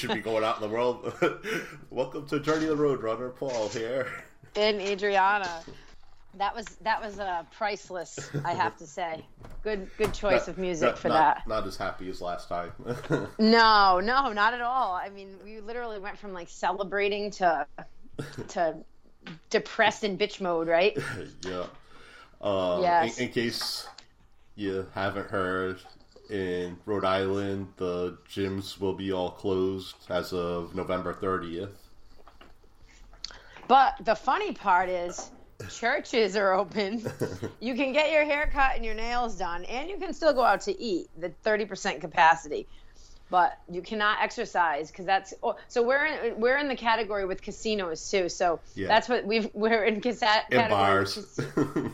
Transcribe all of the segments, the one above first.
should be going out in the world. Welcome to Journey of the Road Runner, Paul here. And Adriana. That was that was uh, priceless, I have to say. Good good choice Not- of music not- for not- that. Not as happy as last time. No, no, not at all. I mean, we literally went from like celebrating to to depressed and bitch mode, right? yeah. Um, Yes. in, in case you haven't heard, in Rhode Island, the gyms will be all closed as of November 30th. But the funny part is churches are open. You can get your hair cut and your nails done, and you can still go out to eat the 30% capacity. But you cannot exercise because that's oh, so we're in we're in the category with casinos too. So Yeah. that's what we've we're in casa- and bars.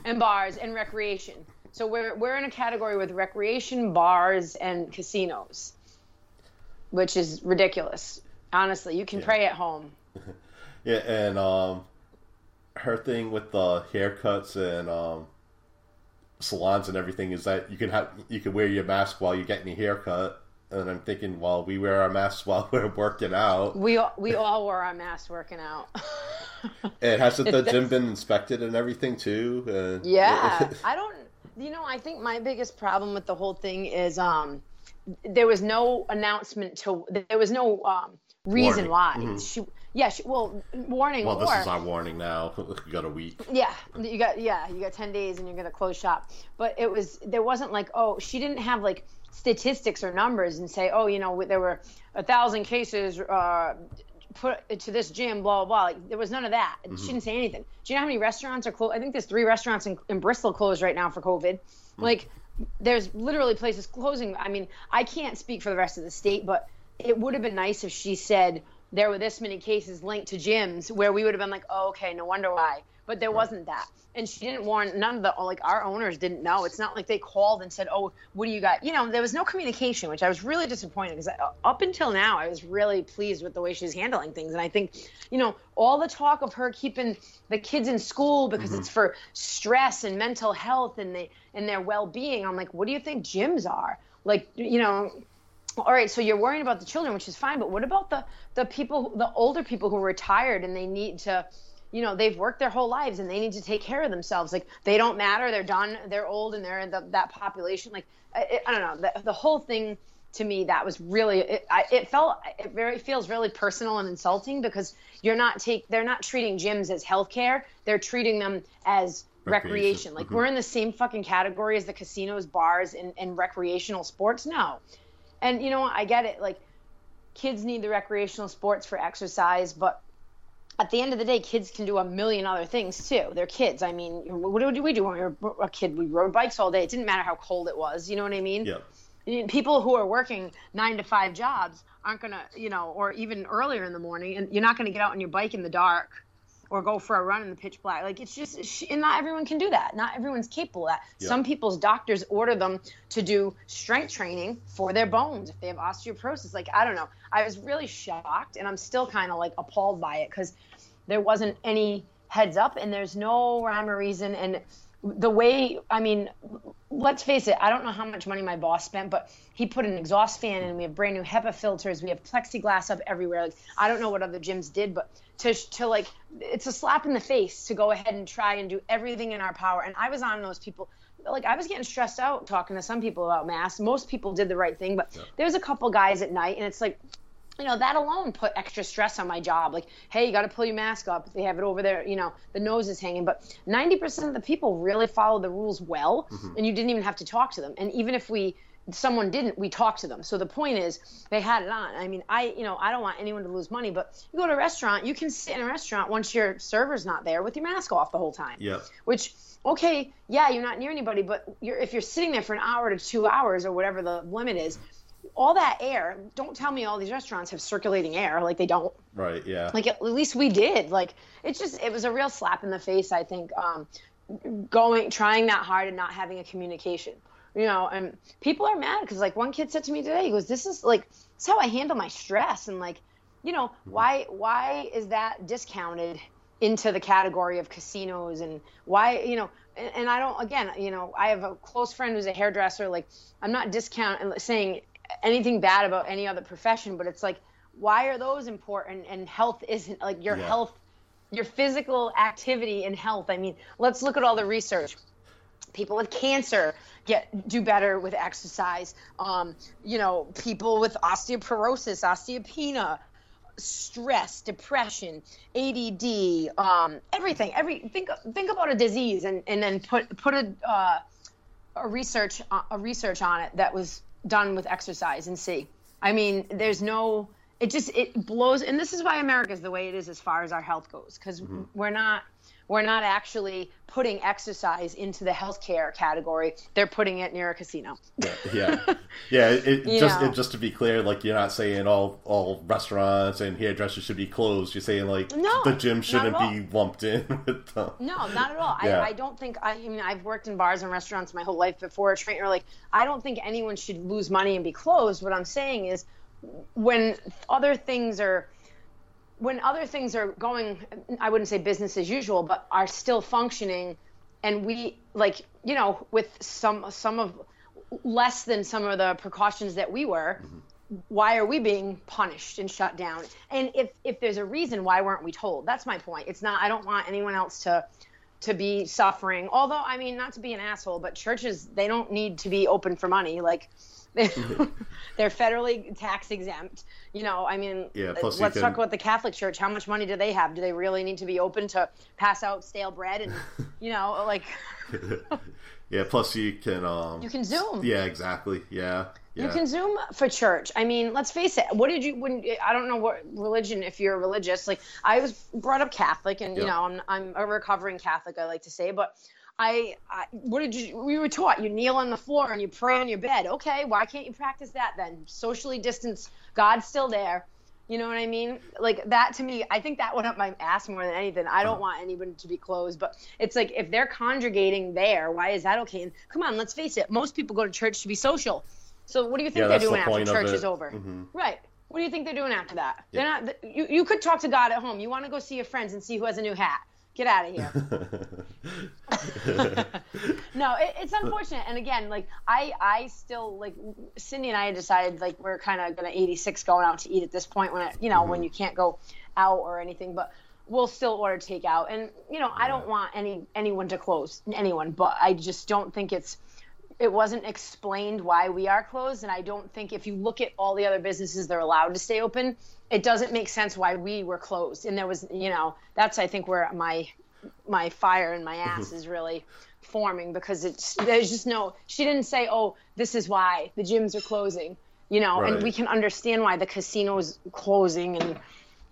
and bars and recreation. So we're we're in a category with recreation, bars, and casinos, which is ridiculous. Honestly, you can pray at home. yeah, and um, her thing with the haircuts and um, salons and everything is that you can have you can wear your mask while you're getting your haircut. And I'm thinking, well, we wear our masks while we're working out. We all, we all wore our masks working out. And hasn't the gym been inspected and everything too? And, yeah, I don't. You know, I think my biggest problem with the whole thing is um, there was no announcement to. There was no um, reason Warning. why. She, yeah, she, well, warning well, this or is our warning now. We got a week. yeah, you got yeah, you got ten days and you're gonna close shop. But it was there wasn't like oh she didn't have like statistics or numbers and say oh you know there were a thousand cases uh, put to this gym blah blah blah. Like, there was none of that. Mm-hmm. She didn't say anything. Do you know how many restaurants are closed? I think there's three restaurants in, in Bristol closed right now for COVID. Mm. Like there's literally places closing. I mean I can't speak for the rest of the state, but it would have been nice if she said there were this many cases linked to gyms where we would have been like, oh, okay, no wonder why. But there wasn't that. And she didn't warn, none of the, like, our owners didn't know. It's not like they called and said, oh, what do you got? You know, there was no communication, which I was really disappointed because uh, up until now, I was really pleased with the way she's handling things. And I think, you know, all the talk of her keeping the kids in school because mm-hmm. it's for stress and mental health and, they, and their well being, I'm like, what do you think gyms are? Like, you know, all right so you're worrying about the children which is fine but what about the the people the older people who are retired and they need to you know they've worked their whole lives and they need to take care of themselves. Like they don't matter. They're done they're old and they're in the, that population. Like I, I don't know. The, the whole thing to me that was really it, I, it felt it very feels really personal and insulting because you're not take they're not treating gyms as healthcare. They're treating them as Recreation. recreation, like mm-hmm. we're in the same fucking category as the casinos bars and, and recreational sports? No. And you know? I get it. Like kids need the recreational sports for exercise, but at the end of the day, kids can do a million other things too. They're kids. I mean, what do we do when we were a kid? We rode bikes all day. It didn't matter how cold it was. You know what I mean? Yeah. People who are working nine to five jobs aren't gonna, you know, or even earlier in the morning, and you're not gonna get out on your bike in the dark or go for a run in the pitch black. Like it's just, and not everyone can do that. Not everyone's capable of that. Yeah. Some people's doctors order them to do strength training for their bones if they have osteoporosis. Like I don't know. I was really shocked, and I'm still kind of like appalled by it because there wasn't any heads up, and there's no rhyme or reason. And the way, I mean, let's face it, I don't know how much money my boss spent, but he put an exhaust fan in. We have brand new HEPA filters. We have plexiglass up everywhere. Like I don't know what other gyms did, but to to like, it's a slap in the face to go ahead and try and do everything in our power. And I was on those people. Like I was getting stressed out talking to some people about masks. Most people did the right thing, but there was a couple guys at night, and it's like, you know, that alone put extra stress on my job. Like, hey, you got to pull your mask up. They have it over there, you know, the nose is hanging. But 90% of the people really follow the rules well, mm-hmm. and you didn't even have to talk to them. And even if we, someone didn't, we talked to them. So the point is, they had it on. I mean, I, you know, I don't want anyone to lose money, but you go to a restaurant, you can sit in a restaurant once your server's not there with your mask off the whole time. Yep. Which, okay, yeah, you're not near anybody, but you're, if you're sitting there for an hour to two hours or whatever the limit is, all that air, don't tell me all these restaurants have circulating air. Like they don't. Right. Yeah. Like at least we did. Like it's just it was a real slap in the face. I think um, going trying that hard and not having a communication. You know, and people are mad because like one kid said to me today, he goes, "This is like it's how I handle my stress." And like, you know, why why is that discounted into the category of casinos and why you know? And, and I don't again, you know, I have a close friend who's a hairdresser. Like I'm not discounting saying anything bad about any other profession, but it's like, why are those important and health isn't like your Yeah. health, your physical activity and health? I mean, let's look at all the research. People with cancer get do better with exercise. Um, you know, people with osteoporosis, osteopenia, stress, depression, ADD, um, everything. Every think think about a disease and, and then put put a uh, a research a research on it that was done with exercise and see. I mean, there's no. It just it blows, and this is why America is the way it is as far as our health goes, because mm-hmm. we're not we're not actually putting exercise into the healthcare category. They're putting it near a casino. Yeah, yeah, yeah. It, it just it, just to be clear, like you're not saying all all restaurants and hairdressers should be closed. You're saying like No, the gym shouldn't be lumped in with them. No, not at all. Yeah. I, I don't think. I, I mean, I've worked in bars and restaurants my whole life before a trainer. Like, I don't think anyone should lose money and be closed. What I'm saying is, when other things are, when other things are going, I wouldn't say business as usual, but are still functioning, and we like, you know, with some some of less than some of the precautions that we were mm-hmm. why are we being punished and shut down? And if if there's a reason why weren't we told? That's my point. It's not i don't want anyone else to to be suffering. Although i mean not to be an asshole but churches they don't need to be open for money. Like they're federally tax exempt you know i mean Yeah, plus let's can- talk about the catholic church how much money do they have do they really need to be open to pass out stale bread and you know like yeah, plus you can um you can zoom Yeah, exactly. Yeah. Yeah. You can Zoom for church. I mean, let's face it. What did you when I don't know what religion if you're religious. Like I was brought up Catholic and you know, I'm I'm a recovering Catholic, I like to say, but I, I what did you we were taught you kneel on the floor and you pray on your bed. Okay, why can't you practice that then? Socially distance, God's still there. You know what I mean? Like that to me, I think that went up my ass more than anything. I don't want anyone to be closed, but it's like if they're congregating there, why is that okay? And come on, let's face it, most people go to church to be social. So what do you think Yeah, they're that's the doing after church is over? Mhm. Right. What do you think they're doing after that? Yeah. They're not. You, you could talk to God at home. You want to go see your friends and see who has a new hat. Get out of here. no, it, it's unfortunate. And again, like I, I still like Cindy and I decided like we're kind of gonna 86 going out to eat at this point when it, you know when mm-hmm. you can't go out or anything, but we'll still order takeout. And you know I don't want any anyone to close anyone, but I just don't think it's it wasn't explained why we are closed and i don't think if you look at all the other businesses that are allowed to stay open it doesn't make sense why we were closed and there was you know that's i think where my my fire in my ass mm-hmm. is really forming because it's there's just no she didn't say oh this is why the gyms are closing you know Right. and we can understand why the casino's closing and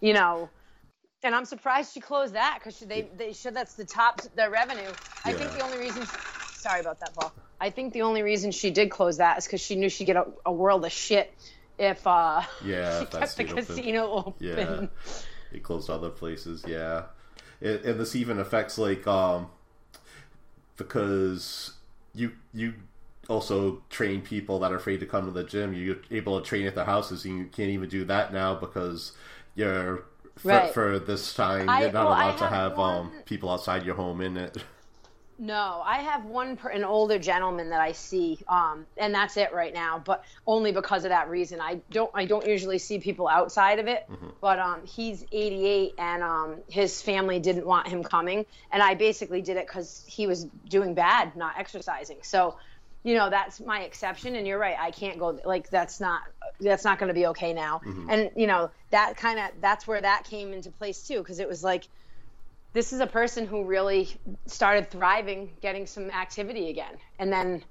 you know and I'm surprised she closed that because they they should that's the top the revenue. I think the only reason sorry about that, Paul. I think the only reason she did close that is because she knew she'd get a, a world of shit if uh Yeah, she kept the casino open. Yeah, it closed other places. Yeah, it, and this even affects like um because you you also train people that are afraid to come to the gym. You're able to train at their houses, and you can't even do that now because you're for, Right. for this time you're not well, allowed to have have um people outside your home in it. No, I have one per, an older gentleman that I see, um, and that's it right now. But only because of that reason. I don't I don't usually see people outside of it. But um, he's 88, and um, his family didn't want him coming, and I basically did it because he was doing bad, not exercising. So, you know, that's my exception. And you're right, I can't go like that's not that's not going to be okay now. And you know that kind of that's where that came into place too, because it was like this is a person who really started thriving, getting some activity again, and then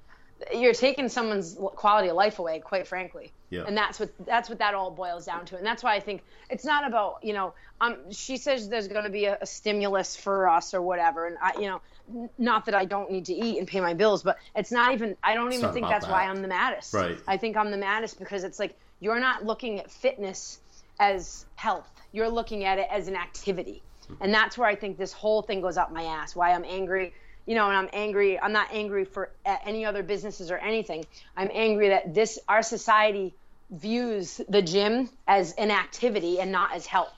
you're taking someone's quality of life away, quite frankly. Yeah. And that's what that's what that all boils down to, and that's why I think it's not about you know. Um, she says there's going to be a, a stimulus for us or whatever, and I, you know, n- not that I don't need to eat and pay my bills, but it's not even. I don't even think that's why. I'm the maddest. Right. I think I'm the maddest because it's like you're not looking at fitness as health. You're looking at it as an activity. And that's where I think this whole thing goes up my ass. Why I'm angry, you know, and I'm angry. I'm not angry for any other businesses or anything. I'm angry that this our society views the gym as an activity and not as health.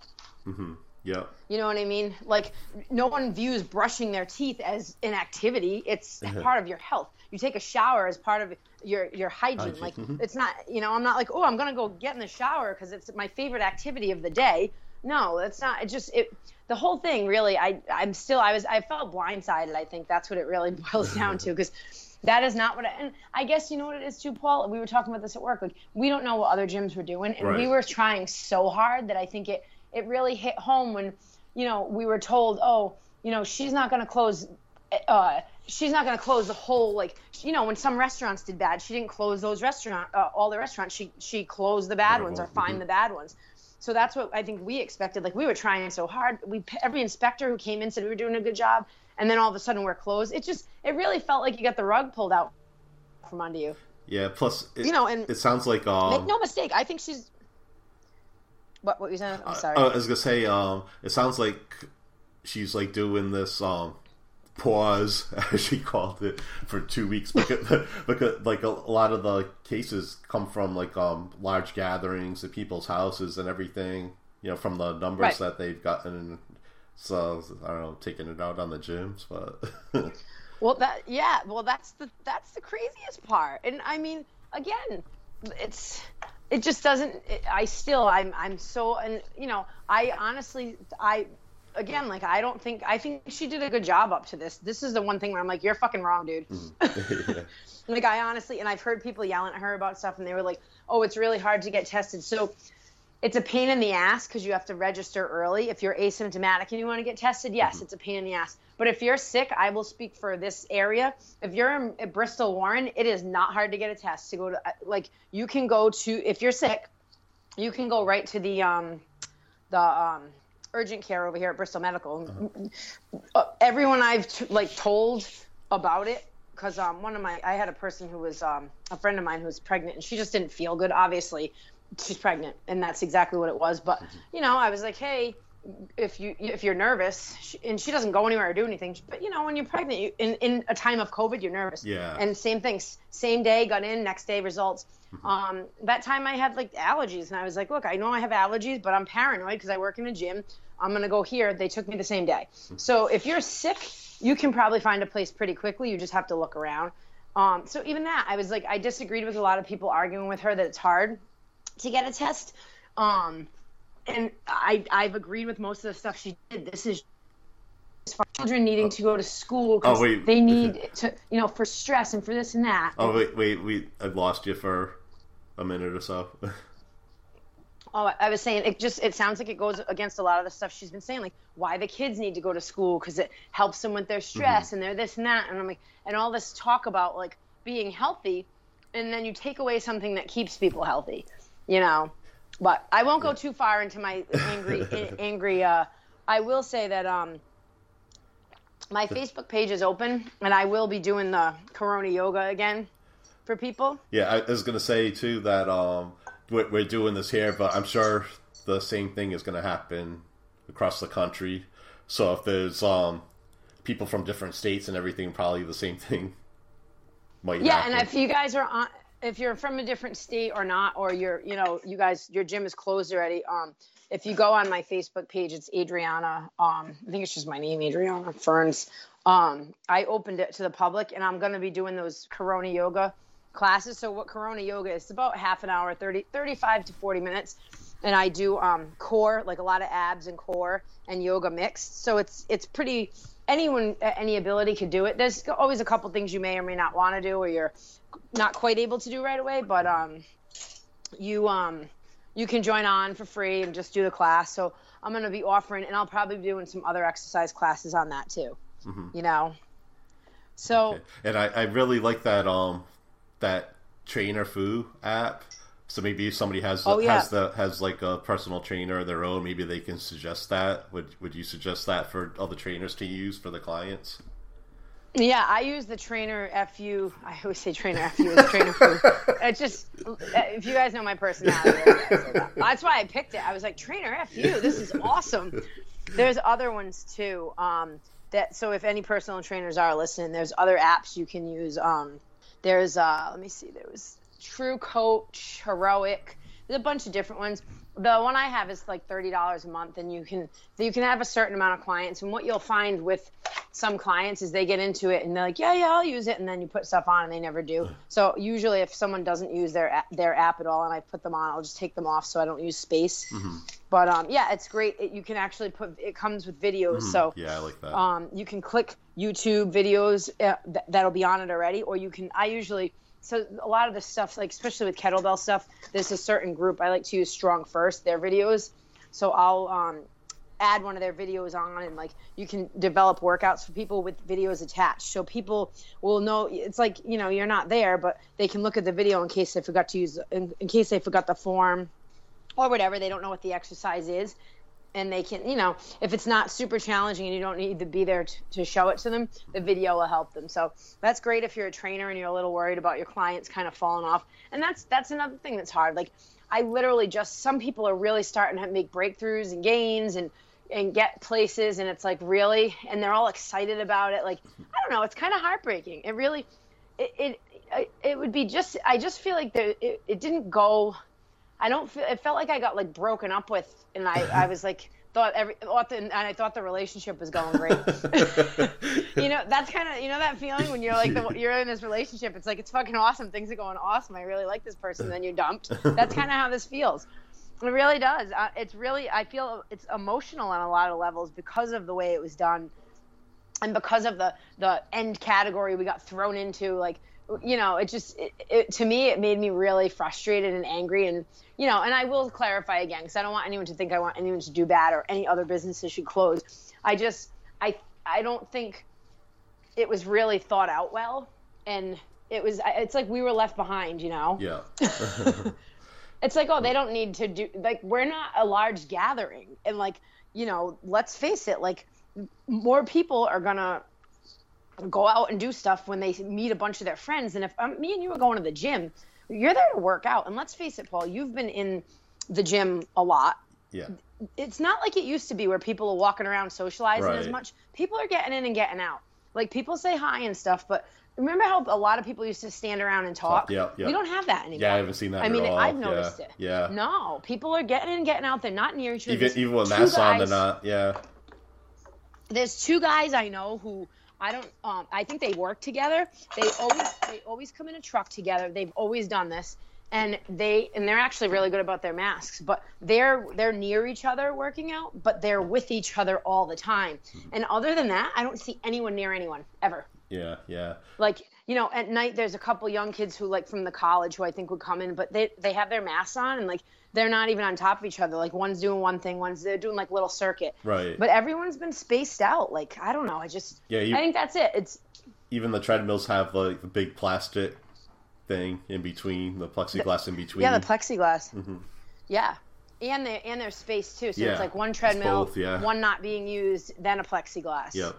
Yeah, You know what I mean? Like no one views brushing their teeth as an activity. It's part of your health. you take a shower as part of your your hygiene. Hygiene, Like mhm. it's not, you know, I'm not like, oh, I'm gonna go get in the shower because it's my favorite activity of the day. No, that's not. It just it. The whole thing really. I I'm still. I was. I felt blindsided. I think that's what it really boils down to because. That is not what I, and I guess you know what it is too, Paul. We were talking about this at work. Like we don't know what other gyms were doing, and we were trying so hard that I think it it really hit home when, you know, we were told, oh, you know, she's not going to close, uh, she's not going to close the whole like, you know, when some restaurants did bad, she didn't close those restaurant, uh, all the restaurants. She she closed the bad Right, ones or find mhm. the bad ones. So that's what I think we expected. Like we were trying so hard. We every inspector who came in said we were doing a good job, and then all of a sudden we're closed. It just it really felt like you got the rug pulled out from under you. Yeah. Plus, it, You know, and it sounds like um. make no mistake, I think she's. What what you saying? I'm sorry. I, I was gonna say, um, it sounds like she's like doing this um pause, as she called it, for two weeks because, because like a, lot of the cases come from like um large gatherings at people's houses and everything. You know, from the numbers Right. that they've gotten. So I don't know, taking it out on the gyms, but Well, that yeah. Well, that's the that's the craziest part. And I mean, again, it's it just doesn't. It, I still I'm I'm so and you know I honestly I again like I don't think I think she did a good job up to this. This is the one thing where I'm like you're fucking wrong, dude. yeah. Like I honestly, and I've heard people yelling at her about stuff, and they were like, "Oh, it's really hard to get tested." So it's a pain in the ass because you have to register early. If you're asymptomatic and you want to get tested, yes, it's a pain in the ass. But if you're sick, I will speak for this area. If you're in, at Bristol Warren, it is not hard to get a test to go to. Like you can go to if you're sick, you can go right to the um, the um, urgent care over here at Bristol Medical. Uh, everyone I've t- like told about it because um, one of my I had a person who was um, a friend of mine who was pregnant and she just didn't feel good. Obviously, she's pregnant and that's exactly what it was. But you know, I was like, hey. If you if you're nervous she, and she doesn't go anywhere or do anything, but you know when you're pregnant, you, in in a time of COVID, you're nervous. Yeah. And same thing, s- same day, got in, next day results. Um, that time I had like allergies, and I was like, look, I know I have allergies, but I'm paranoid because I work in a gym. I'm gonna go here. They took me the same day. So if you're sick, you can probably find a place pretty quickly. You just have to look around. Um, so even that, I was like, I disagreed with a lot of people arguing with her that it's hard to get a test. Um, and I I've agreed with most of the stuff she did. This is children needing to go to school because Oh, they need to, you know, for stress and for this and that. Oh wait, wait, we I've lost you for a minute or so. Oh, I was saying it just it sounds like it goes against a lot of the stuff she's been saying, like why the kids need to go to school because it helps them with their mm-hmm. stress and their this and that, and I'm like, and all this talk about like being healthy, and then you take away something that keeps people healthy, you know. But I won't go too far into my angry, angry. Uh, I will say that um, my Facebook page is open, and I will be doing the Corona yoga again for people. Yeah, I was gonna say too that um we're, we're doing this here, but I'm sure the same thing is gonna happen across the country. So if there's um people from different states and everything, probably the same thing might Yeah, happen. and if you guys are on, if you're from a different state or not, or you're, you know, you guys, your gym is closed already. Um, if you go on my Facebook page, it's Adriana. Um, I think it's just my name, Adriana Ferns. Um, I opened it to the public, and I'm going to be doing those Corona yoga classes. So what Corona yoga is? It's about half an hour, 30, 35 to 40 minutes, and I do um, core, like a lot of abs and core, and yoga mixed. So it's it's pretty. Anyone, at any ability could do it. There's always a couple things you may or may not want to do, or you're not quite able to do right away. But um, you um, you can join on for free and just do the class. So I'm going to be offering, and I'll probably be doing some other exercise classes on that too. You know. So Okay. And I, I really like that um that trainer foo app. So maybe if somebody has Oh, yeah. has the has like a personal trainer of their own, maybe they can suggest that. Would would you suggest that for other trainers to use for the clients? Yeah, I use the trainer FU. I always say trainer FU. It's trainer FU. It's just if you guys know my personality, that's why I that. that's why I picked it. I was like trainer FU. This is awesome. There's other ones too. Um, that so if any personal trainers are listening, there's other apps you can use. Um, there's uh, let me see. There was True Coach, Heroic. There's a bunch of different ones. The one I have is like thirty dollars a month, and you can you can have a certain amount of clients. And what you'll find with some clients is they get into it and they're like, yeah, yeah, I'll use it, and then you put stuff on and they never do. So usually, if someone doesn't use their their app at all and I put them on, I'll just take them off so I don't use space. Mm-hmm. But um, yeah, it's great. It, you can actually put it comes with videos, so Mm-hmm. Yeah, I like that. um, you can click YouTube videos uh, th- that'll be on it already, or you can. I usually so a lot of the stuff, like especially with kettlebell stuff, there's a certain group I like to use Strong First their videos. So I'll um, add one of their videos on, and like you can develop workouts for people with videos attached, so people will know. It's like you know you're not there, but they can look at the video in case they forgot to use, in, in case they forgot the form or whatever. They don't know what the exercise is, and they can, you know, if it's not super challenging and you don't need to be there to, to show it to them, the video will help them. So that's great if you're a trainer and you're a little worried about your clients kind of falling off. And that's that's another thing that's hard. Like I literally just some people are really starting to make breakthroughs and gains and and get places and it's like really and they're all excited about it like i don't know it's kind of heartbreaking it really it it, it, would be just i just feel like the, it, it didn't go I don't feel. It felt like I got like broken up with, and I, I was like thought every thought the, and I thought the relationship was going great. you know, that's kind of you know that feeling when you're like the, you're in this relationship. It's like it's fucking awesome. Things are going awesome. I really like this person. Then you're dumped. That's kind of how this feels. It really does. Uh, it's really. I feel it's emotional on a lot of levels because of the way it was done, and because of the the end category we got thrown into. Like you know, it just it, it, to me it made me really frustrated and angry and you know, and I will clarify again because I don't want anyone to think I want anyone to do bad or any other businesses should close. I just I I don't think it was really thought out well, and it was it's like we were left behind, you know. yeah. It's like oh they don't need to do like we're not a large gathering and like you know let's face it like more people are gonna go out and do stuff when they meet a bunch of their friends. And if um, me and you are going to the gym, you're there to work out. And let's face it, Paul, you've been in the gym a lot. yeah. It's not like it used to be where people are walking around socializing as much. People are getting in and getting out. Like people say hi and stuff, but remember how a lot of people used to stand around and talk? yeah, yeah. We don't have that anymore. Yeah, I haven't seen that I mean, all. I've Yeah, noticed it. yeah. No, people are getting in and getting out. They're not near each other. Even even with two masks on, they're not. Yeah. there's two guys I know who I don't um I think they work together. They always they always come in a truck together. They've always done this. And they and they're actually really good about their masks, but they're they're near each other working out, but they're with each other all the time. And other than that, I don't see anyone near anyone ever. Yeah. Yeah. Like, you know, at night there's a couple young kids who like from the college who I think would come in, but they they have their masks on and like they're not even on top of each other. Like one's doing one thing, one's they're doing like little circuit. Right. But everyone's been spaced out. Like I don't know. I just Yeah, you- I think that's it. It's even the treadmills have like the big plastic thing in between, the plexiglass in between. yeah, the plexiglass. Mm-hmm. Yeah, and they and their space too. So Yeah, it's like one treadmill, both, yeah. one not being used, then a plexiglass. Yep.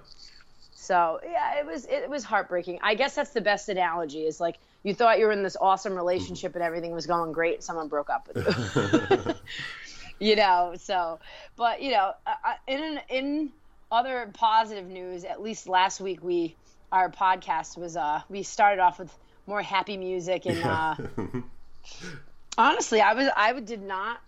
So yeah, it was it was heartbreaking. I guess that's the best analogy. Is like you thought you were in this awesome relationship and everything was going great, someone broke up with you. you know. So, but you know, in in other positive news, at least last week we our podcast was uh we started off with more happy music and uh honestly i was i did not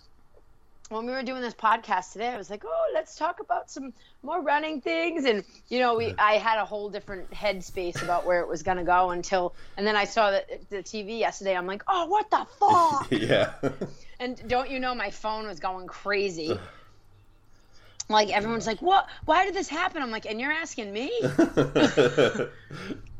when we were doing this podcast today i was like oh let's talk about some more running things. And you know we i had a whole different headspace about where it was going to go until and then i saw the, the tv yesterday. I'm like oh what the fuck? Yeah. and don't you know my phone was going crazy like everyone's like what? Why did this happen? I'm like and you're asking me.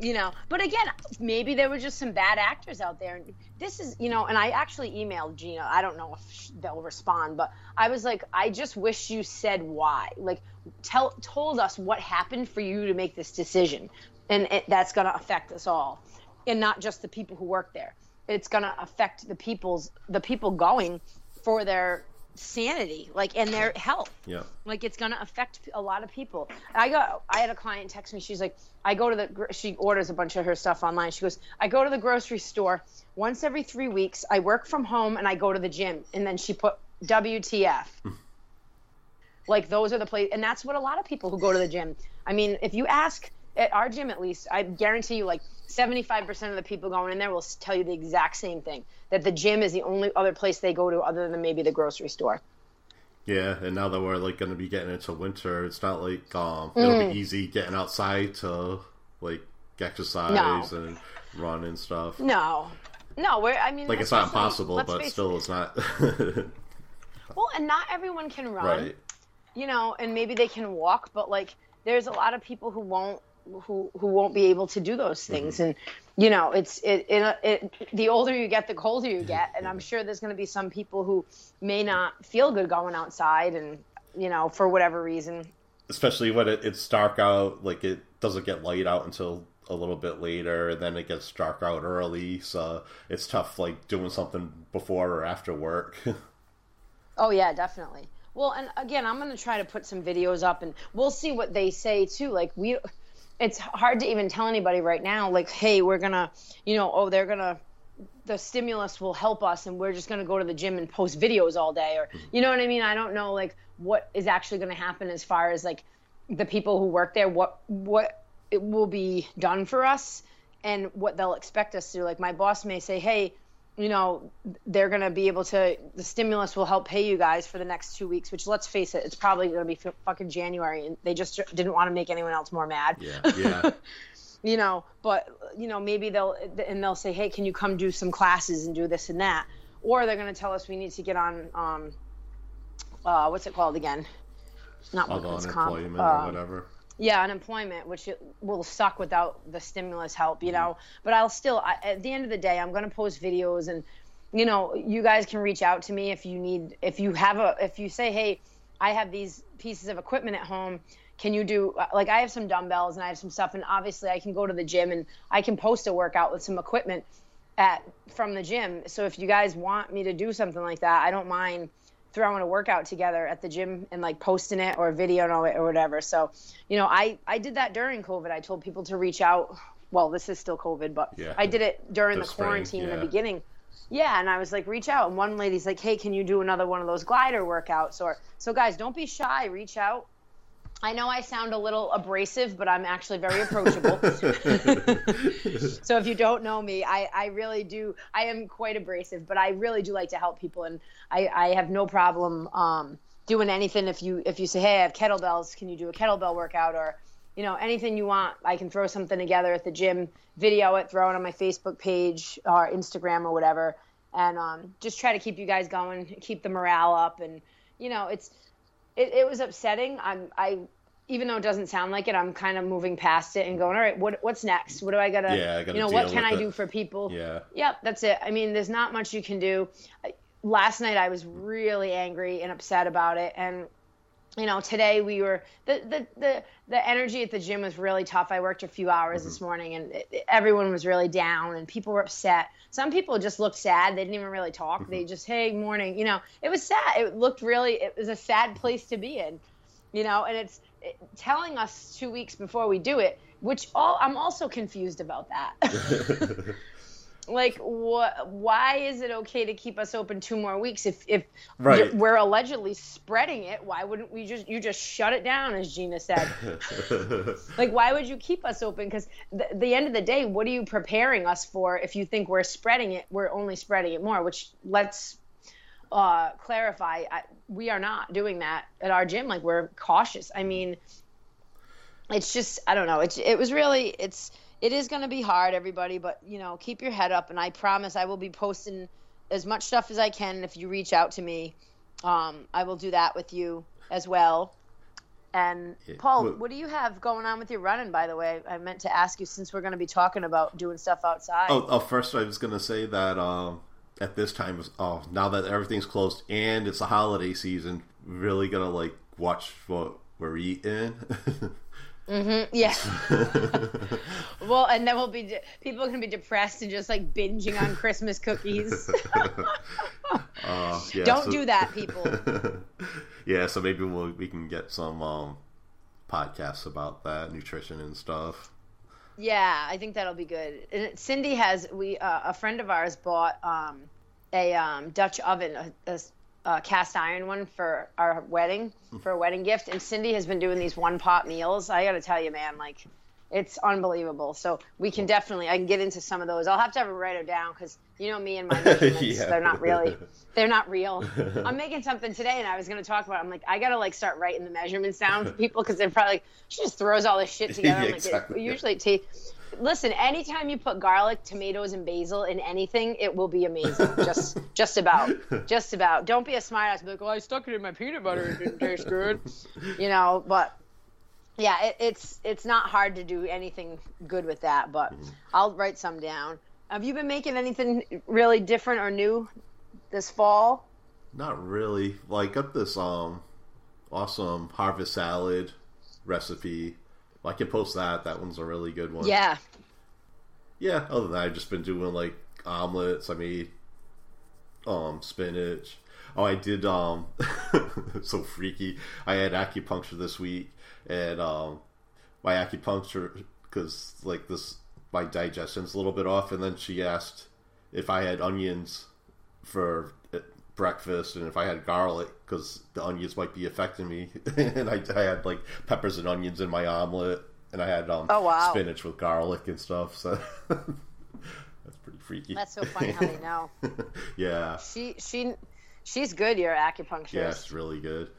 You know? But again maybe there were just some bad actors out there. And this is you know and i actually emailed gina. I don't know if they'll respond but i was like i just wish you said why. Like tell told us what happened for you to make this decision. And it, that's going to affect us all. And not just the people who work there. It's going to affect the people's the people going for their sanity like and their health yeah. like it's gonna affect a lot of people. I got I had a client text me. She's like, I go to the she orders a bunch of her stuff online. She goes, I go to the grocery store once every three weeks. I work from home and I go to the gym. And then she put WTF. Hmm. like those are the place, and that's what a lot of people who go to the gym. I mean, if you ask at our gym at least, I guarantee you, like 75% of the people going in there will tell you the exact same thing that the gym is the only other place they go to other than maybe the grocery store. Yeah, and now that we're like going to be getting into winter, it's not like um, it'll Mm. be easy getting outside to like exercise and run and stuff. No, no. We're I mean, Like it's not impossible, but still, it's not. Well, and not everyone can run. right. you know, and maybe they can walk, but like there's a lot of people who won't who who won't be able to do those mm-hmm. things and you know it's it, it, it the older you get the colder you get and i'm sure there's going to be some people who may not feel good going outside and you know for whatever reason Especially when it, it's dark out, like it doesn't get light out until a little bit later, and then it gets dark out early, so it's tough like doing something before or after work. Oh yeah, definitely. Well, and again, I'm gonna try to put some videos up, and we'll see what they say too. Like we, it's hard to even tell anybody right now. Like, hey, we're gonna, you know, oh, they're gonna, the stimulus will help us, and we're just gonna go to the gym and post videos all day, or mm-hmm. you know what I mean? I don't know like what is actually gonna happen as far as like the people who work there, what what it will be done for us, and what they'll expect us to. do. Like my boss may say, hey you know they're going to be able to the stimulus will help pay you guys for the next two weeks which let's face it it's probably going to be f- fucking january and they just didn't want to make anyone else more mad. Yeah, yeah, you know but you know maybe they'll and they'll say hey can you come do some classes and do this and that? Or they're going to tell us we need to get on um uh what's it called again? Not workman's comp unemployment um, or whatever. Yeah unemployment which it will suck without the stimulus help you mm-hmm. know? But i'll still I, at the end of the day i'm going to post videos and you know you guys can reach out to me if you need if you have a if you say hey i have these pieces of equipment at home. Can you do uh, like i have some dumbbells and i have some stuff and obviously i can go to the gym and i can post a workout with some equipment at from the gym. So if you guys want me to do something like that i don't mind throwing a workout together at the gym and like posting it or videoing it or whatever. So, you know, I I did that during COVID. I told people to reach out. Well, this is still COVID, but Yeah. I did it during The the, spring, quarantine in the beginning. Yeah, and I was like, reach out. And one lady's like, hey, can you do another one of those glider workouts? Or so, guys, don't be shy. Reach out. I know I sound a little abrasive, but I'm actually very approachable. so if you don't know me, I, I really do. I am quite abrasive, but I really do like to help people, and I, I have no problem um, doing anything. If you if you say, hey, I have kettlebells, can you do a kettlebell workout or you know anything you want? I can throw something together at the gym, video it, throw it on my Facebook page or Instagram or whatever, and um, just try to keep you guys going, keep the morale up, and you know it's it, it was upsetting. I'm I even though it doesn't sound like it, I'm kind of moving past it and going, all right, what what's next? What do I gotta Yeah, I gotta you know, what can I it. do for people? Yeah. Yep, that's it. I mean, there's not much you can do. Last night I was really angry and upset about it and you know, today we were the the the, the energy at the gym was really tough. I worked a few hours Mm-hmm. this morning, and it, it- everyone was really down, and people were upset. Some people just looked sad. They didn't even really talk. Mm-hmm. They just, hey, morning. You know, it was sad. It looked really. It was a sad place to be in. You know, and it's it, telling us two weeks before we do it, which all I'm also confused about that. like what why is it okay to keep us open two more weeks? If if Right. we're allegedly spreading it why wouldn't we just you just shut it down as gina said? Like why would you keep us open? Because the, the end of the day what are you preparing us for if you think we're spreading it we're only spreading it more? Which let's uh, clarify I, we are not doing that at our gym. Like we're cautious. I mean it's just i don't know. It's it was really it's it is going to be hard everybody but you know keep your head up and i promise i will be posting as much stuff as i can if you reach out to me um, i will do that with you as well. And paul well- what do you have going on with your running by the way? I meant to ask you since we're going to be talking about doing stuff outside. Oh, oh, first I was gonna say that um, at this time, oh, now that everything's closed and it's a holiday season, really gonna like watch what we're eating. yeah well and then we'll be de- people are going to be depressed and just like binging on christmas cookies Uh, yeah, Don't so- do that, people. yeah, so maybe we'll, we can get some um, podcasts about that nutrition and stuff. Yeah, I think that'll be good. And Cindy has we uh, a friend of ours bought um, a um, Dutch oven, a, a, a cast iron one for our wedding for a wedding gift. And Cindy has been doing these one pot meals. I got to tell you, man, like it's unbelievable. So we can definitely I can get into some of those. I'll have to have her write it down because You know me and my measurements. Yeah. They're not really. They're not real. I'm making something today, and I was going to talk about. It. I'm like, I got to like start writing the measurements down for people because they're probably like, she just throws all this shit together. I'm Yeah, like, exactly. it, usually it ta- Listen, anytime you put garlic, tomatoes, and basil in anything, it will be amazing. Just, just about, just about. Don't be a smartass. Be like, well, I stuck it in my peanut butter. It didn't taste good. You know, but yeah, it, it's it's not hard to do anything good with that. But I'll write some down. Have you been making anything really different or new this fall? Not really. Like got this um awesome harvest salad recipe. I can post that. That one's a really good one. Yeah. Yeah. Other than that, I've just been doing like omelets. I made um spinach. Oh, I did um so freaky. I had acupuncture this week, and um my acupuncture because like this my digestion's a little bit off, and then she asked if I had onions for breakfast and if I had garlic because the onions might be affecting me. and I, I had like peppers and onions in my omelet, and I had um Oh, wow. spinach with garlic and stuff. So that's pretty freaky. That's so funny how they know. yeah, She she she's good. Your acupuncturist. yeah, it's really good.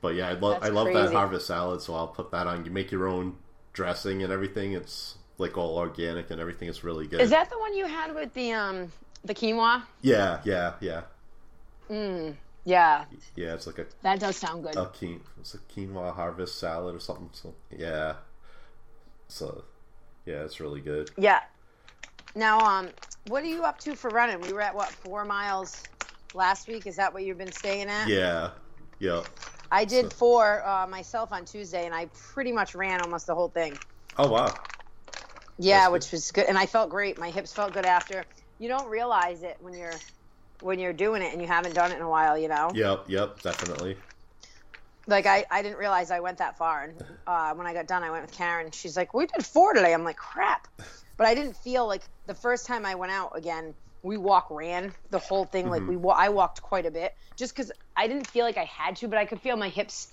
But yeah, I love I love that harvest salad. So I'll put that on. You make your own dressing and everything. It's like all organic and everything. It's really good. Is that the one you had with the um the quinoa? Yeah, yeah, yeah, Mm. Yeah, yeah. It's like a that does sound good. a quinoa, it's a quinoa harvest salad or something. So yeah, so yeah, it's really good. Yeah. Now, um, what are you up to for running? We were at what four miles last week. Is that what you've been staying at? Yeah, yeah. I did So- four uh, myself on Tuesday, and I pretty much ran almost the whole thing. Oh wow. Yeah, That's good. which was good, and I felt great. My hips felt good after. You don't realize it when you're when you're doing it and you haven't done it in a while. You know, Yep, yep, definitely. like I, I didn't realize I went that far, and uh, when I got done, I went with Karen. She's like, "We did four today." I'm like, "Crap," but I didn't feel like the first time I went out again. We walk ran the whole thing like we wa- I walked quite a bit just because I didn't feel like I had to, but I could feel my hips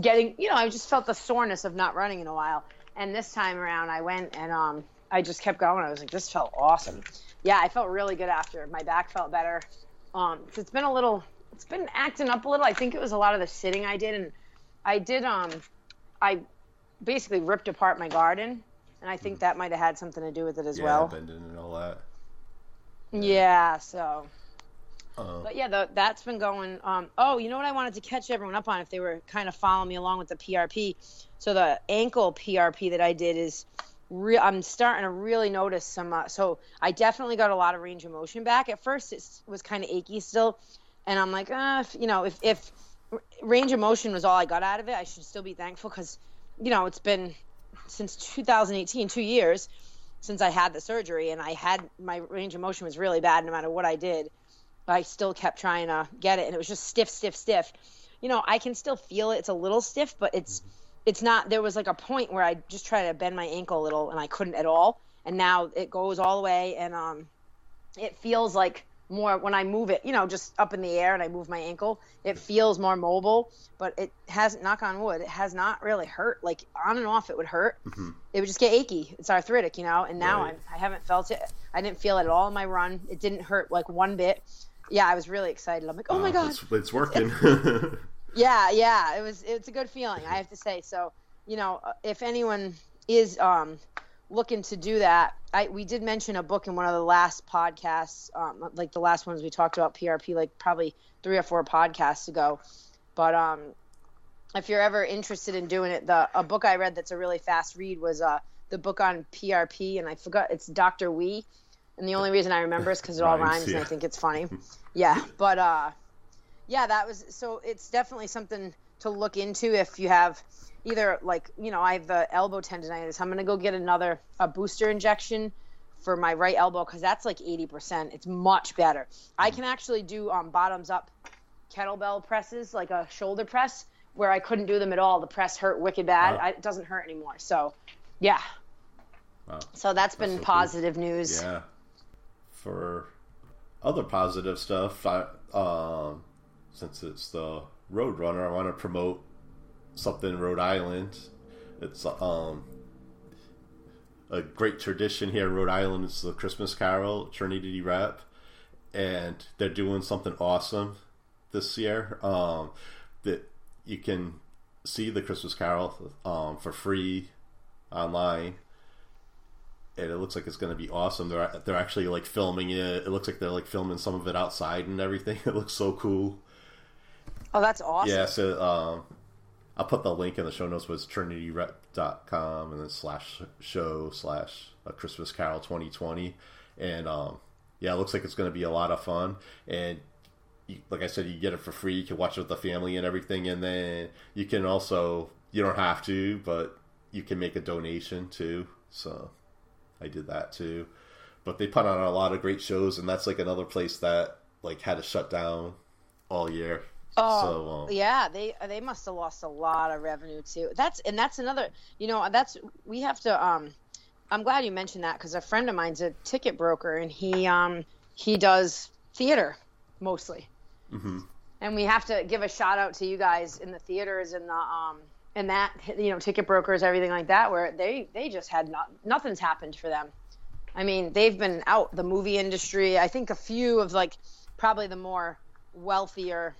getting you know I just felt the soreness of not running in a while. And this time around, I went and um I just kept going. I was like, this felt awesome. Yeah, I felt really good after. My back felt better. Um, 'cause it's been a little, it's been acting up a little. I think it was a lot of the sitting I did, and I did um, I basically ripped apart my garden, and I think that might have had something to do with it as yeah, well. bending and all that. Yeah, so. Uh, But yeah, the, that's been going. Um, oh, you know what I wanted to catch everyone up on if they were kind of following me along with the PRP. So the ankle PRP that I did is, I'm starting to really notice some. Uh, so I definitely got a lot of range of motion back. At first, it was kind of achy still, and I'm like, uh, if, you know, if if range of motion was all I got out of it, I should still be thankful because, you know, it's been since 2018, two years since I had the surgery, and I had my range of motion was really bad no matter what I did. I still kept trying to get it, and it was just stiff, stiff, stiff. You know, I can still feel it. It's a little stiff, but it's it's not. There was like a point where I just tried to bend my ankle a little, and I couldn't at all. And now it goes all the way, and um, it feels like more when I move it. You know, just up in the air, and I move my ankle. It feels more mobile, but it hasn't. Knock on wood, it has not really hurt. Like on and off, it would hurt. It would just get achy. It's arthritic, you know. And now Right. I'm, I haven't felt it. I didn't feel it at all in my run. It didn't hurt like one bit yeah, I was really excited. I'm like, oh my god, it's, it's working. yeah, yeah. It was it's a good feeling, I have to say. So, you know, uh, if anyone is um, looking to do that, I we did mention a book in one of the last podcasts, um, like the last ones we talked about PRP, like probably three or four podcasts ago. But um, if you're ever interested in doing it, the a book I read that's a really fast read was uh, the book on PRP, and I forgot it's Dr. Wee. And the only reason I remember is because it all Rhymes, rhymes, and I think it's funny. yeah, but uh, yeah, that was so. It's definitely something to look into if you have either like you know I have the elbow tendonitis. I'm gonna go get another a booster injection for my right elbow because that's like 80%. It's much better. I can actually do um, bottoms up kettlebell presses, like a shoulder press, where I couldn't do them at all. The press hurt wicked bad. Wow. I, it doesn't hurt anymore. So, yeah. Wow. So that's been so cool. positive news. Yeah. For other positive stuff, I, um, since it's the Roadrunner, I want to promote something in Rhode Island. It's um a great tradition here in Rhode Island. It's the Christmas Carol Trinity Rep, and they're doing something awesome this year. Um, that you can see the Christmas Carol um, for free online, and it looks like it's going to be awesome. They're they're actually like filming it. It looks like they're like filming some of it outside and everything. It looks so cool. Oh, that's awesome. Yeah, so um, I'll put the link in the show notes was trinityrep.com and then slash show slash a Christmas Carol 2020. And um, yeah, it looks like it's going to be a lot of fun. And you, like I said, you get it for free. You can watch it with the family and everything. And then you can also, you don't have to, but you can make a donation too. So I did that too. But they put on a lot of great shows, and that's like another place that like had to shut down all year. Oh, so, um, yeah, they they must have lost a lot of revenue too. That's and that's another. You know, that's we have to. Um, I'm glad you mentioned that because a friend of mine's a ticket broker and he um he does theater mostly, hmm and we have to give a shout out to you guys in the theaters and the um and that you know ticket brokers everything like that where they they just had not nothing's happened for them. I mean, they've been out the movie industry. I think a few of like probably the more wealthier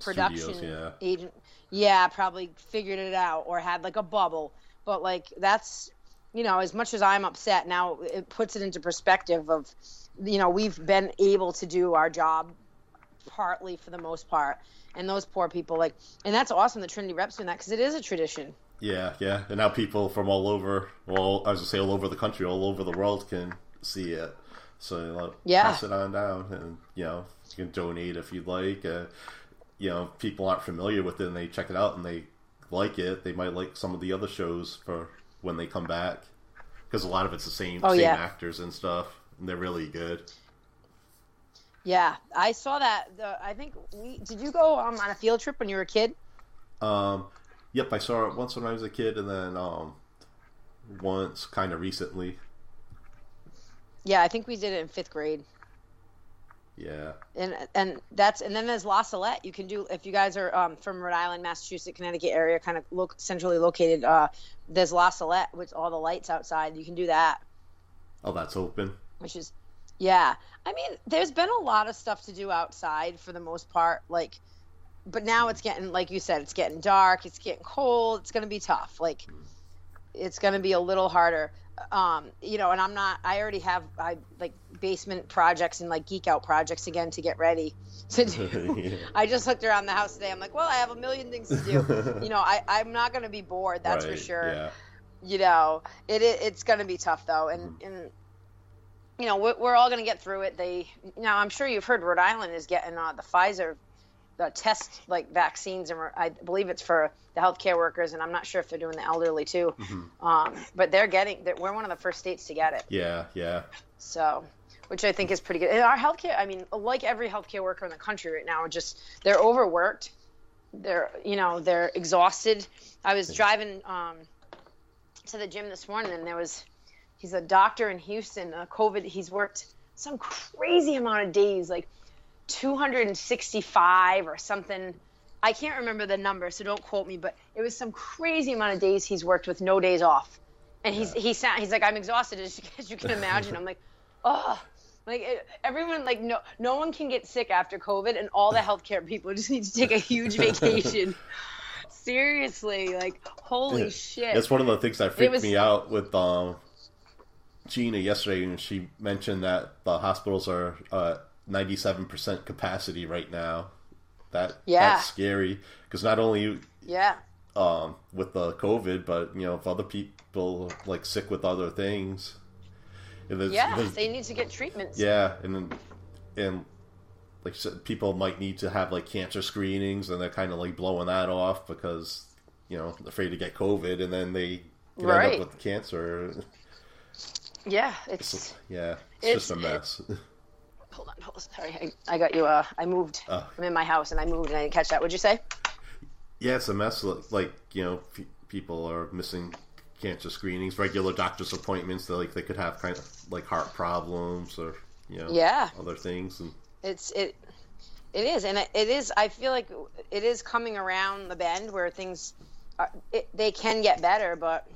production Studios, yeah. agent yeah probably figured it out or had like a bubble but like that's you know as much as i'm upset now it puts it into perspective of you know we've been able to do our job partly for the most part and those poor people like and that's awesome that trinity reps doing that because it is a tradition Yeah, yeah. And now people from all over, well, I was gonna say all over the country, all over the world can see it. So you know, Yeah. pass it on down, and you know, you can donate if you'd like. Uh, you know, people aren't familiar with it and they check it out and they like it, they might like some of the other shows for when they come back because a lot of it's the same Oh, same yeah. actors and stuff, and they're really good. yeah i saw that the i think we did you go um, on a field trip when you were a kid Um, yep, I saw it once when I was a kid, and then um, once kind of recently. yeah i think we did it in fifth grade Yeah. and and that's and then there's La Salette. You can do if you guys are um, from Rhode Island, Massachusetts, Connecticut area, kind of lo- centrally located. Uh, there's La Salette with all the lights outside. You can do that, Oh, that's open. which is yeah. I mean, there's been a lot of stuff to do outside for the most part. Like, but now it's getting like you said, it's getting dark. It's getting cold. It's gonna be tough. Like, it's gonna be a little harder. Um, you know, and I'm not. I already have I like basement projects and like geek out projects again to get ready to do. Yeah. I just looked around the house today. I'm like, well, I have a million things to do. you know, I, I'm not going to be bored. That's for sure. Yeah. You know, it, it it's going to be tough though, and Mm-hmm. and you know we're, we're all going to get through it. They now I'm sure you've heard Rhode Island is getting uh, the Pfizer the test like vaccines, and I believe it's for the healthcare workers, and I'm not sure if they're doing the elderly too. Mm-hmm. Um, but they're getting that we're one of the first states to get it. Yeah, yeah. So, which I think is pretty good. And our healthcare, I mean, like every healthcare worker in the country right now, just they're overworked. They're you know they're exhausted. I was driving um, to the gym this morning, and there was he's a doctor in Houston. Uh, COVID, he's worked some crazy amount of days, like 265 or something. I can't remember the number, so don't quote me. But it was some crazy amount of days he's worked with no days off. And he's he sound, he's like I'm exhausted as you, as you can imagine. I'm like, oh, like it, everyone like no no one can get sick after COVID, and all the healthcare people just need to take a huge vacation. Seriously, like holy Yeah. shit. That's one of the things that freaked was- me out with um, Gina yesterday, and she mentioned that the hospitals are uh, 97% capacity right now. That Yeah. that's scary because not only yeah, um, with the COVID, but you know, if other people like sick with other things, and there's- yeah, there's- they need to get treatments. yeah, and and like said, people might need to have like cancer screenings, and they're kind of like blowing that off because you know afraid to get COVID, and then they could end up with cancer. yeah. It's Yeah, it's, It's- just a mess. hold on, hold on. Sorry, I, I got you. Uh, I moved. Oh. I'm in my house, and I moved, and I didn't catch that. What'd you say? yeah, it's a mess. Like you know, pe- people are missing cancer screenings, regular doctor's appointments. That like they could have kind of like heart problems or you know Yeah. other things and. It's it. It is, and it, it is. I feel like it is coming around the bend where things, are, it, they can get better, but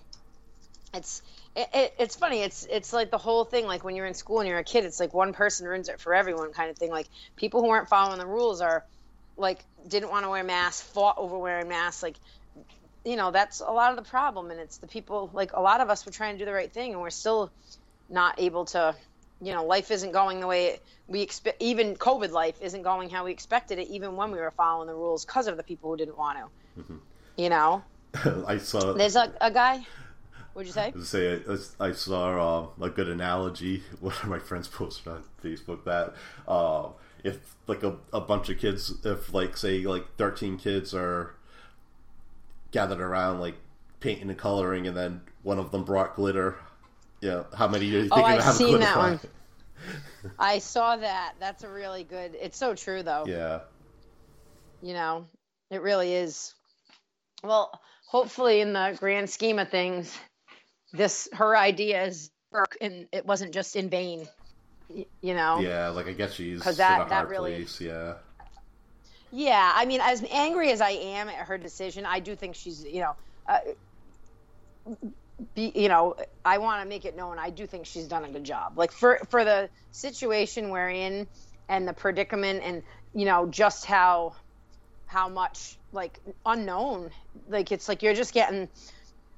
it's it, it, it's funny. It's it's like the whole thing. Like when you're in school and you're a kid, it's like one person ruins it for everyone, kind of thing. Like people who weren't following the rules are like didn't want to wear masks, fought over wearing masks. Like you know that's a lot of the problem, and it's the people. Like a lot of us were trying to do the right thing, and we're still not able to. You know, life isn't going the way we expect. Even COVID life isn't going how we expected it, even when we were following the rules because of the people who didn't want to. Mm-hmm. You know. I saw. There's a, a guy. What'd you say? I say I, I saw uh, a good analogy. One of my friends posted on Facebook that uh, if like a, a bunch of kids, if like say like thirteen kids are gathered around like painting and coloring, and then one of them brought glitter, know, how many do you think oh, I've have seen that one. I saw that. That's a really good. It's so true, though. Yeah. You know, it really is. Well, hopefully, in the grand scheme of things, this her ideas work and it wasn't just in vain you know yeah like i guess she's because that that really place. yeah yeah i mean as angry as i am at her decision i do think she's you know uh, be, you know i want to make it known i do think she's done a good job like for for the situation we're in and the predicament and you know just how how much like unknown like it's like you're just getting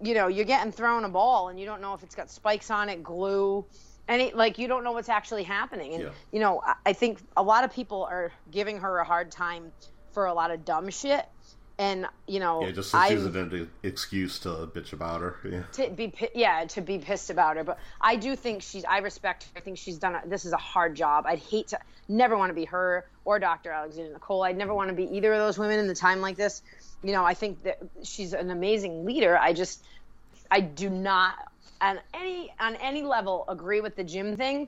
you know, you're getting thrown a ball and you don't know if it's got spikes on it, glue, any like you don't know what's actually happening. And yeah. you know, I think a lot of people are giving her a hard time for a lot of dumb shit. And you know, yeah, just it an excuse to bitch about her. Yeah. To be, yeah, to be pissed about her. But I do think she's. I respect. Her. I think she's done. A, this is a hard job. I'd hate to. Never want to be her or Dr. Alexandra Nicole. I'd never want to be either of those women in the time like this you know, I think that she's an amazing leader. I just, I do not on any on any level agree with the gym thing,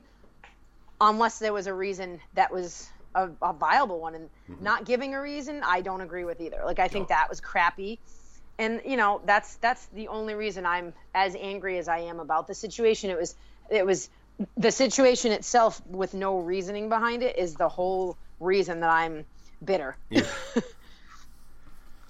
unless there was a reason that was a, a viable one. And mm-hmm. not giving a reason, I don't agree with either. Like I think no. that was crappy. And you know, that's that's the only reason I'm as angry as I am about the situation. It was it was the situation itself with no reasoning behind it is the whole reason that I'm bitter. Yeah.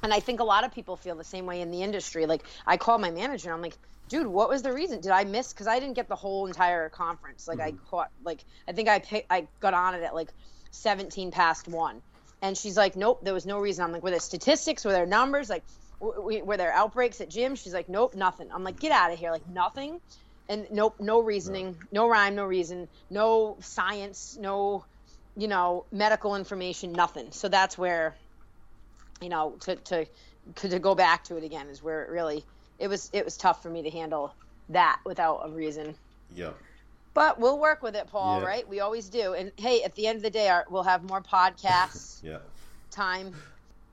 And I think a lot of people feel the same way in the industry. Like I call my manager and I'm like, dude, what was the reason? Did I miss? Because I didn't get the whole entire conference. Like mm-hmm. I caught, like I think I pick, I got on it at like 17 past one, and she's like, nope, there was no reason. I'm like, were there statistics? Were there numbers? Like, w- were there outbreaks at gym? She's like, nope, nothing. I'm like, get out of here, like nothing, and nope, no reasoning, no rhyme, no reason, no science, no, you know, medical information, nothing. So that's where you know, to, to to go back to it again is where it really it was it was tough for me to handle that without a reason. Yeah. But we'll work with it, Paul. Yeah. Right? We always do. And hey, at the end of the day, our, we'll have more podcasts. yeah. Time.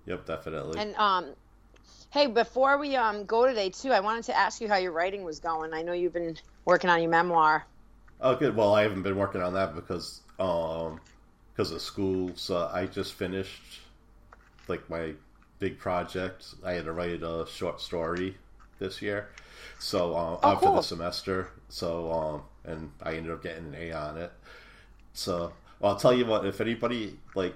Yep, definitely. And um, hey, before we um go today too, I wanted to ask you how your writing was going. I know you've been working on your memoir. Oh, good. Well, I haven't been working on that because um because of school. So I just finished like my big project. I had to write a short story this year, so uh, oh, cool. the semester. So um, and I ended up getting an A on it. So well, I'll tell you what. If anybody like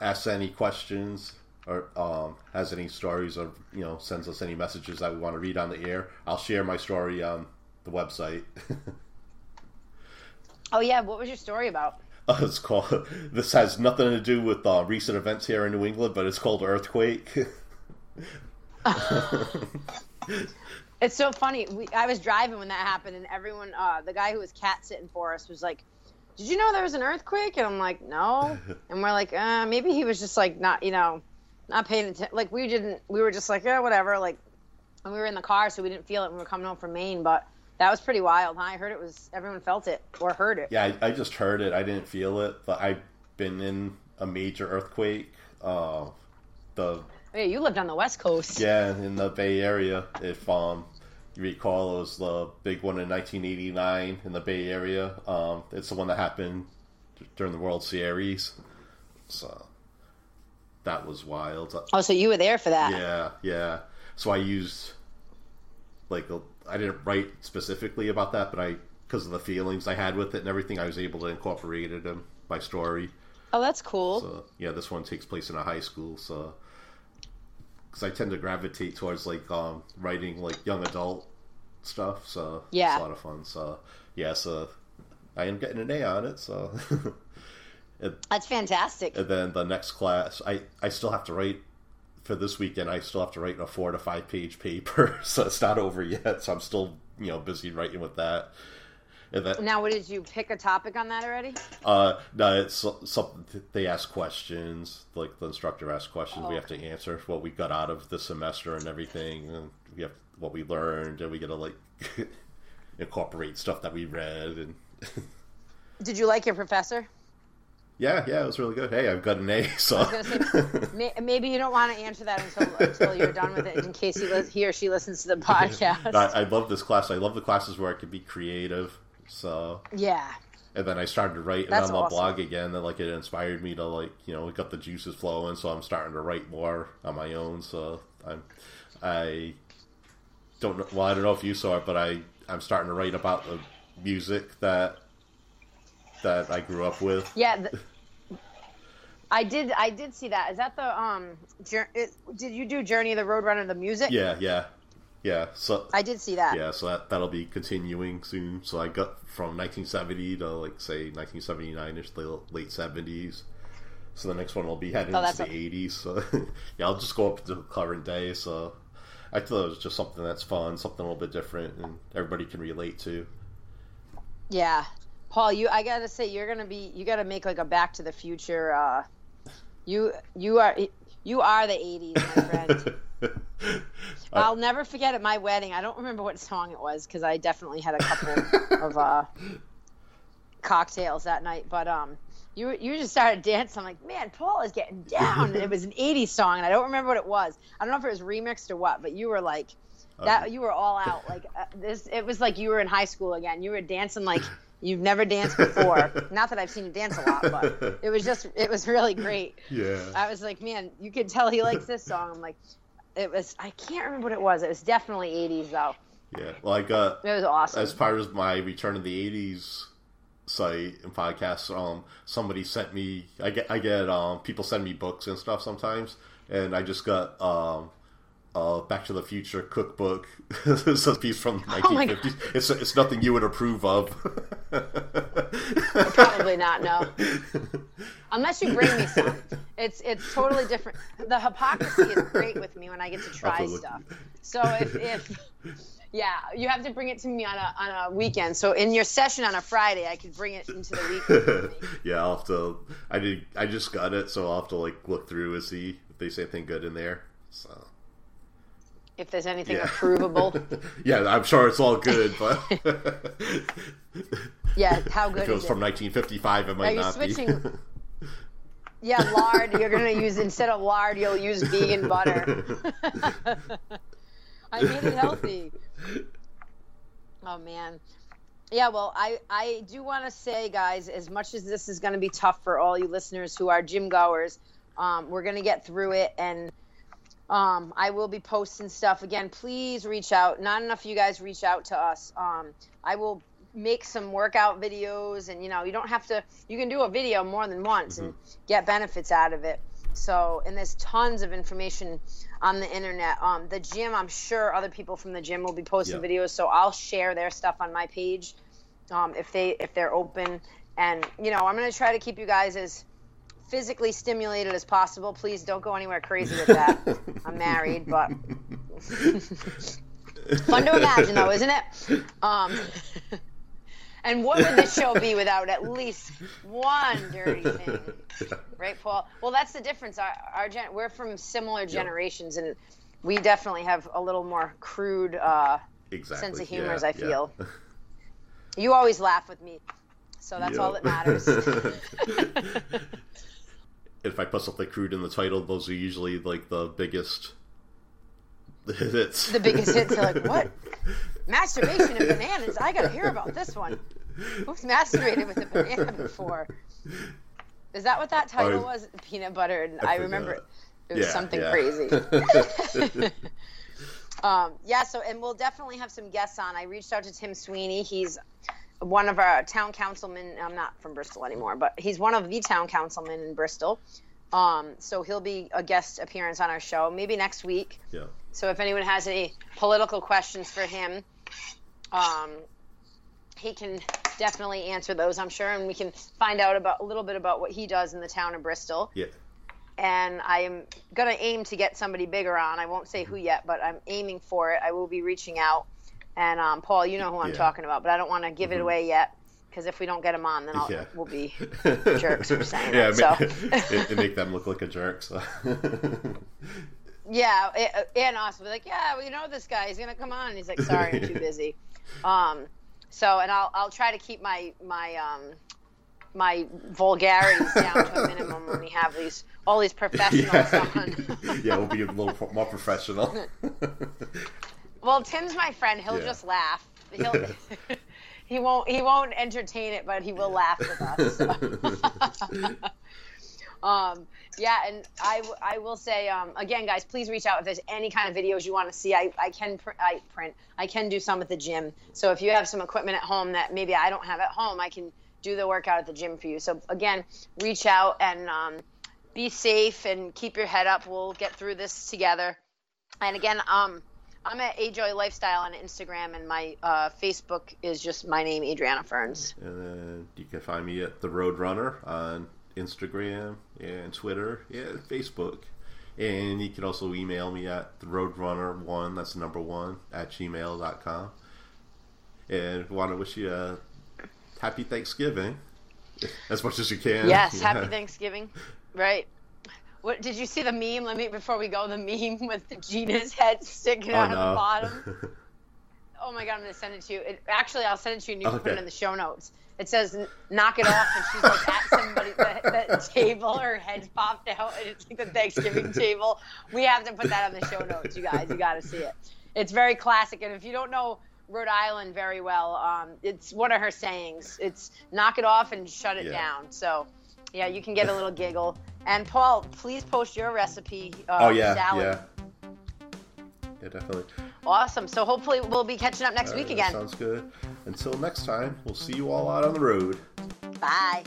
asks any questions or um, has any stories or you know sends us any messages that we want to read on the air, I'll share my story on the website. oh yeah, what was your story about? Uh, it's called. This has nothing to do with uh, recent events here in New England, but it's called Earthquake. it's so funny. We, I was driving when that happened, and everyone, uh, the guy who was cat sitting for us, was like, "Did you know there was an earthquake?" And I'm like, "No." And we're like, uh, "Maybe he was just like not, you know, not paying attention. Like we didn't. We were just like, yeah, whatever. Like, and we were in the car, so we didn't feel it when we were coming home from Maine, but." That was pretty wild. Huh? I heard it was everyone felt it or heard it. Yeah, I, I just heard it. I didn't feel it, but I've been in a major earthquake. Uh, the oh, yeah, you lived on the west coast. Yeah, in the Bay Area. If um, you recall, it was the big one in 1989 in the Bay Area. Um, it's the one that happened during the World Series. So that was wild. Oh, so you were there for that? Yeah, yeah. So I used like a I didn't write specifically about that, but I because of the feelings I had with it and everything, I was able to incorporate it in my story. Oh, that's cool. So yeah, this one takes place in a high school, so because I tend to gravitate towards like um, writing like young adult stuff. So Yeah. it's a lot of fun. So yeah, so I am getting an A on it. So That's fantastic. and then the next class, I I still have to write for this weekend. I still have to write a four to five page paper, so it's not over yet. So I'm still you know busy writing with that. And then Now, what did you pick a topic on that already? uh, no, it's so- something they ask questions. Like the instructor asks questions, Oh, we have to answer what we got out of the semester and everything, and we have what we learned, and we got to like incorporate stuff that we read. And Did you like your professor? Yeah, yeah, it was really good. Hey, I've got an A, so I was gonna say, may, maybe you don't want to answer that until until you're done with it, in case he, he or she listens to the podcast. I, I love this class. I love the classes where I could be creative. So yeah, and then I started to write That's on my awesome. blog again. that like it inspired me to like you know got the juices flowing. So I'm starting to write more on my own. So I'm I don't know. Well, I don't know if you saw it, but I I'm starting to write about the music that that I grew up with. yeah. The, I did. I did see that. Is that the um? Did you do Journey of the Roadrunner the music? Yeah, yeah, yeah. So I did see that. yeah, so that that'll be continuing soon. So I got from 1970 to like say 1979ish, the late 70s. So the next one will be heading Oh, into the 80s. So yeah, I'll just go up to current day. So I thought it was just something that's fun, something a little bit different, and everybody can relate to. Yeah. Paul, you I gotta say you're gonna be you gotta make like a Back to the Future. Uh, you you are you are the '80s, my friend. I'll never forget at my wedding. I don't remember what song it was because I definitely had a couple of uh, cocktails that night. But um, you you just started dancing. I'm like, man, Paul is getting down. and it was an '80s song, and I don't remember what it was. I don't know if it was remixed or what, but you were like that. Um, you were all out. Like uh, this, it was like you were in high school again. You were dancing like you've never danced before. Not that I've seen you dance a lot, but it was just it was really great. yeah. I was like, man, you could tell he likes this song. I'm like, it was. I can't remember what it was. It was definitely '80s though. yeah. like I got It was awesome. as part of my return of the 80s site and podcast um somebody sent me i get i get um people send me books and stuff sometimes and i just got um uh back to the future cookbook it's a piece from the Oh 1950s it's it's nothing you would approve of Probably not. No, unless you bring me some. It's it's totally different. The hypocrisy is great with me when I get to try Absolutely. stuff. So if if yeah, you have to bring it to me on a on a weekend. So in your session on a Friday, I could bring it into the weekend. yeah i'll have to i did i just got it so i'll have to like look through and see if they say anything good in there so If there's anything yeah approvable. yeah i'm sure it's all good but Yeah, how good if it was from it? 1955 it might you not switching- be Yeah, lard. You're gonna use instead of lard, you'll use vegan butter. I made it healthy. Oh man. Yeah, well, I I do want to say, guys, as much as this is going to be tough for all you listeners who are gym goers, um, we're going to get through it, and um, I will be posting stuff again. Please reach out. Not enough of you guys reach out to us. Um, I will make some workout videos, and you know, you don't have to. You can do a video more than once and get benefits out of it. So, and there's tons of information on the internet. Um, the gym, I'm sure other people from the gym will be posting Yeah. videos, so I'll share their stuff on my page um, if they if they're open. And you know, I'm gonna try to keep you guys as physically stimulated as possible. Please don't go anywhere crazy with that. I'm married, but fun to imagine though, isn't it? Um, and what would this show be without at least one dirty thing? Right, Paul? Well, that's the difference. Our, our gen- we're from similar generations, and we definitely have a little more crude uh, exactly sense of humor, yeah, as I yeah. feel. You always laugh with me, so that's all that matters. if I put something crude in the title, those are usually like the biggest hits. the biggest hits are like, what? Masturbation and bananas. I gotta hear about this one. Who's masturbated with a banana before? Is that what that title I- was? Peanut butter. And I, forgot. remember it, it was Yeah, something yeah. crazy. um, yeah. So, and we'll definitely have some guests on. I reached out to Tim Sweeney. He's one of our town councilmen. I'm not from Bristol anymore, but he's one of the town councilmen in Bristol. Um, so he'll be a guest appearance on our show, maybe next week. yeah. So if anyone has any political questions for him, um, he can definitely answer those, I'm sure, and we can find out about a little bit about what he does in the town of Bristol. Yeah. And I'm gonna aim to get somebody bigger on. I won't say who yet, but I'm aiming for it. I will be reaching out. And um, Paul, you know who I'm Yeah. talking about, but I don't want to give it away yet because if we don't get him on, then I'll, Yeah. we'll be jerks for saying yeah, it. ma- So. it, it make them look like a jerk. So. Yeah, it- and us we're like, yeah, we know this guy. He's gonna come on. And he's like, sorry, I'm too busy. Um, so, and I'll I'll try to keep my my um my vulgarities down to a minimum when we have these all these professionals yeah. on. yeah, we'll be a little more professional. Well, Tim's my friend. He'll Yeah. just laugh. He'll. He won't. He won't entertain it, but he will laugh with us. so. um, yeah, and I, w- I will say um, again, guys, please reach out if there's any kind of videos you want to see. I, I can pr- I print. I can do some at the gym. So if you have some equipment at home that maybe I don't have at home, I can do the workout at the gym for you. So again, reach out and um, be safe and keep your head up. We'll get through this together. And again, um, I'm at Ajoy Lifestyle on Instagram, and my uh, Facebook is just my name, Adriana Ferns. and then you can find me at the Roadrunner on Instagram and Twitter and Facebook. And you can also email me at the Roadrunner1, that's the number one, at gmail.com. And I want to wish you a happy Thanksgiving as much as you can. Yes, Yeah. happy Thanksgiving. Right. What did you see the meme? Let me before we go. The meme with the Gina's head sticking Oh, out of the bottom. Oh my god, I'm gonna send it to you. It, actually, I'll send it to you and you can put it in the show notes. It says "knock it off," and she's like at somebody the, the table. Her head popped out, and it's like the Thanksgiving table. We have to put that on the show notes, you guys. You got to see it. It's very classic, and if you don't know Rhode Island very well, um, it's one of her sayings. It's "knock it off and shut it Yeah. down." So, yeah, you can get a little giggle. And Paul, please post your recipe. Uh, oh, yeah, salad. yeah. Yeah, definitely. Awesome. So hopefully we'll be catching up next All week right, again. Sounds good. Until next time, we'll see you all out on the road. Bye.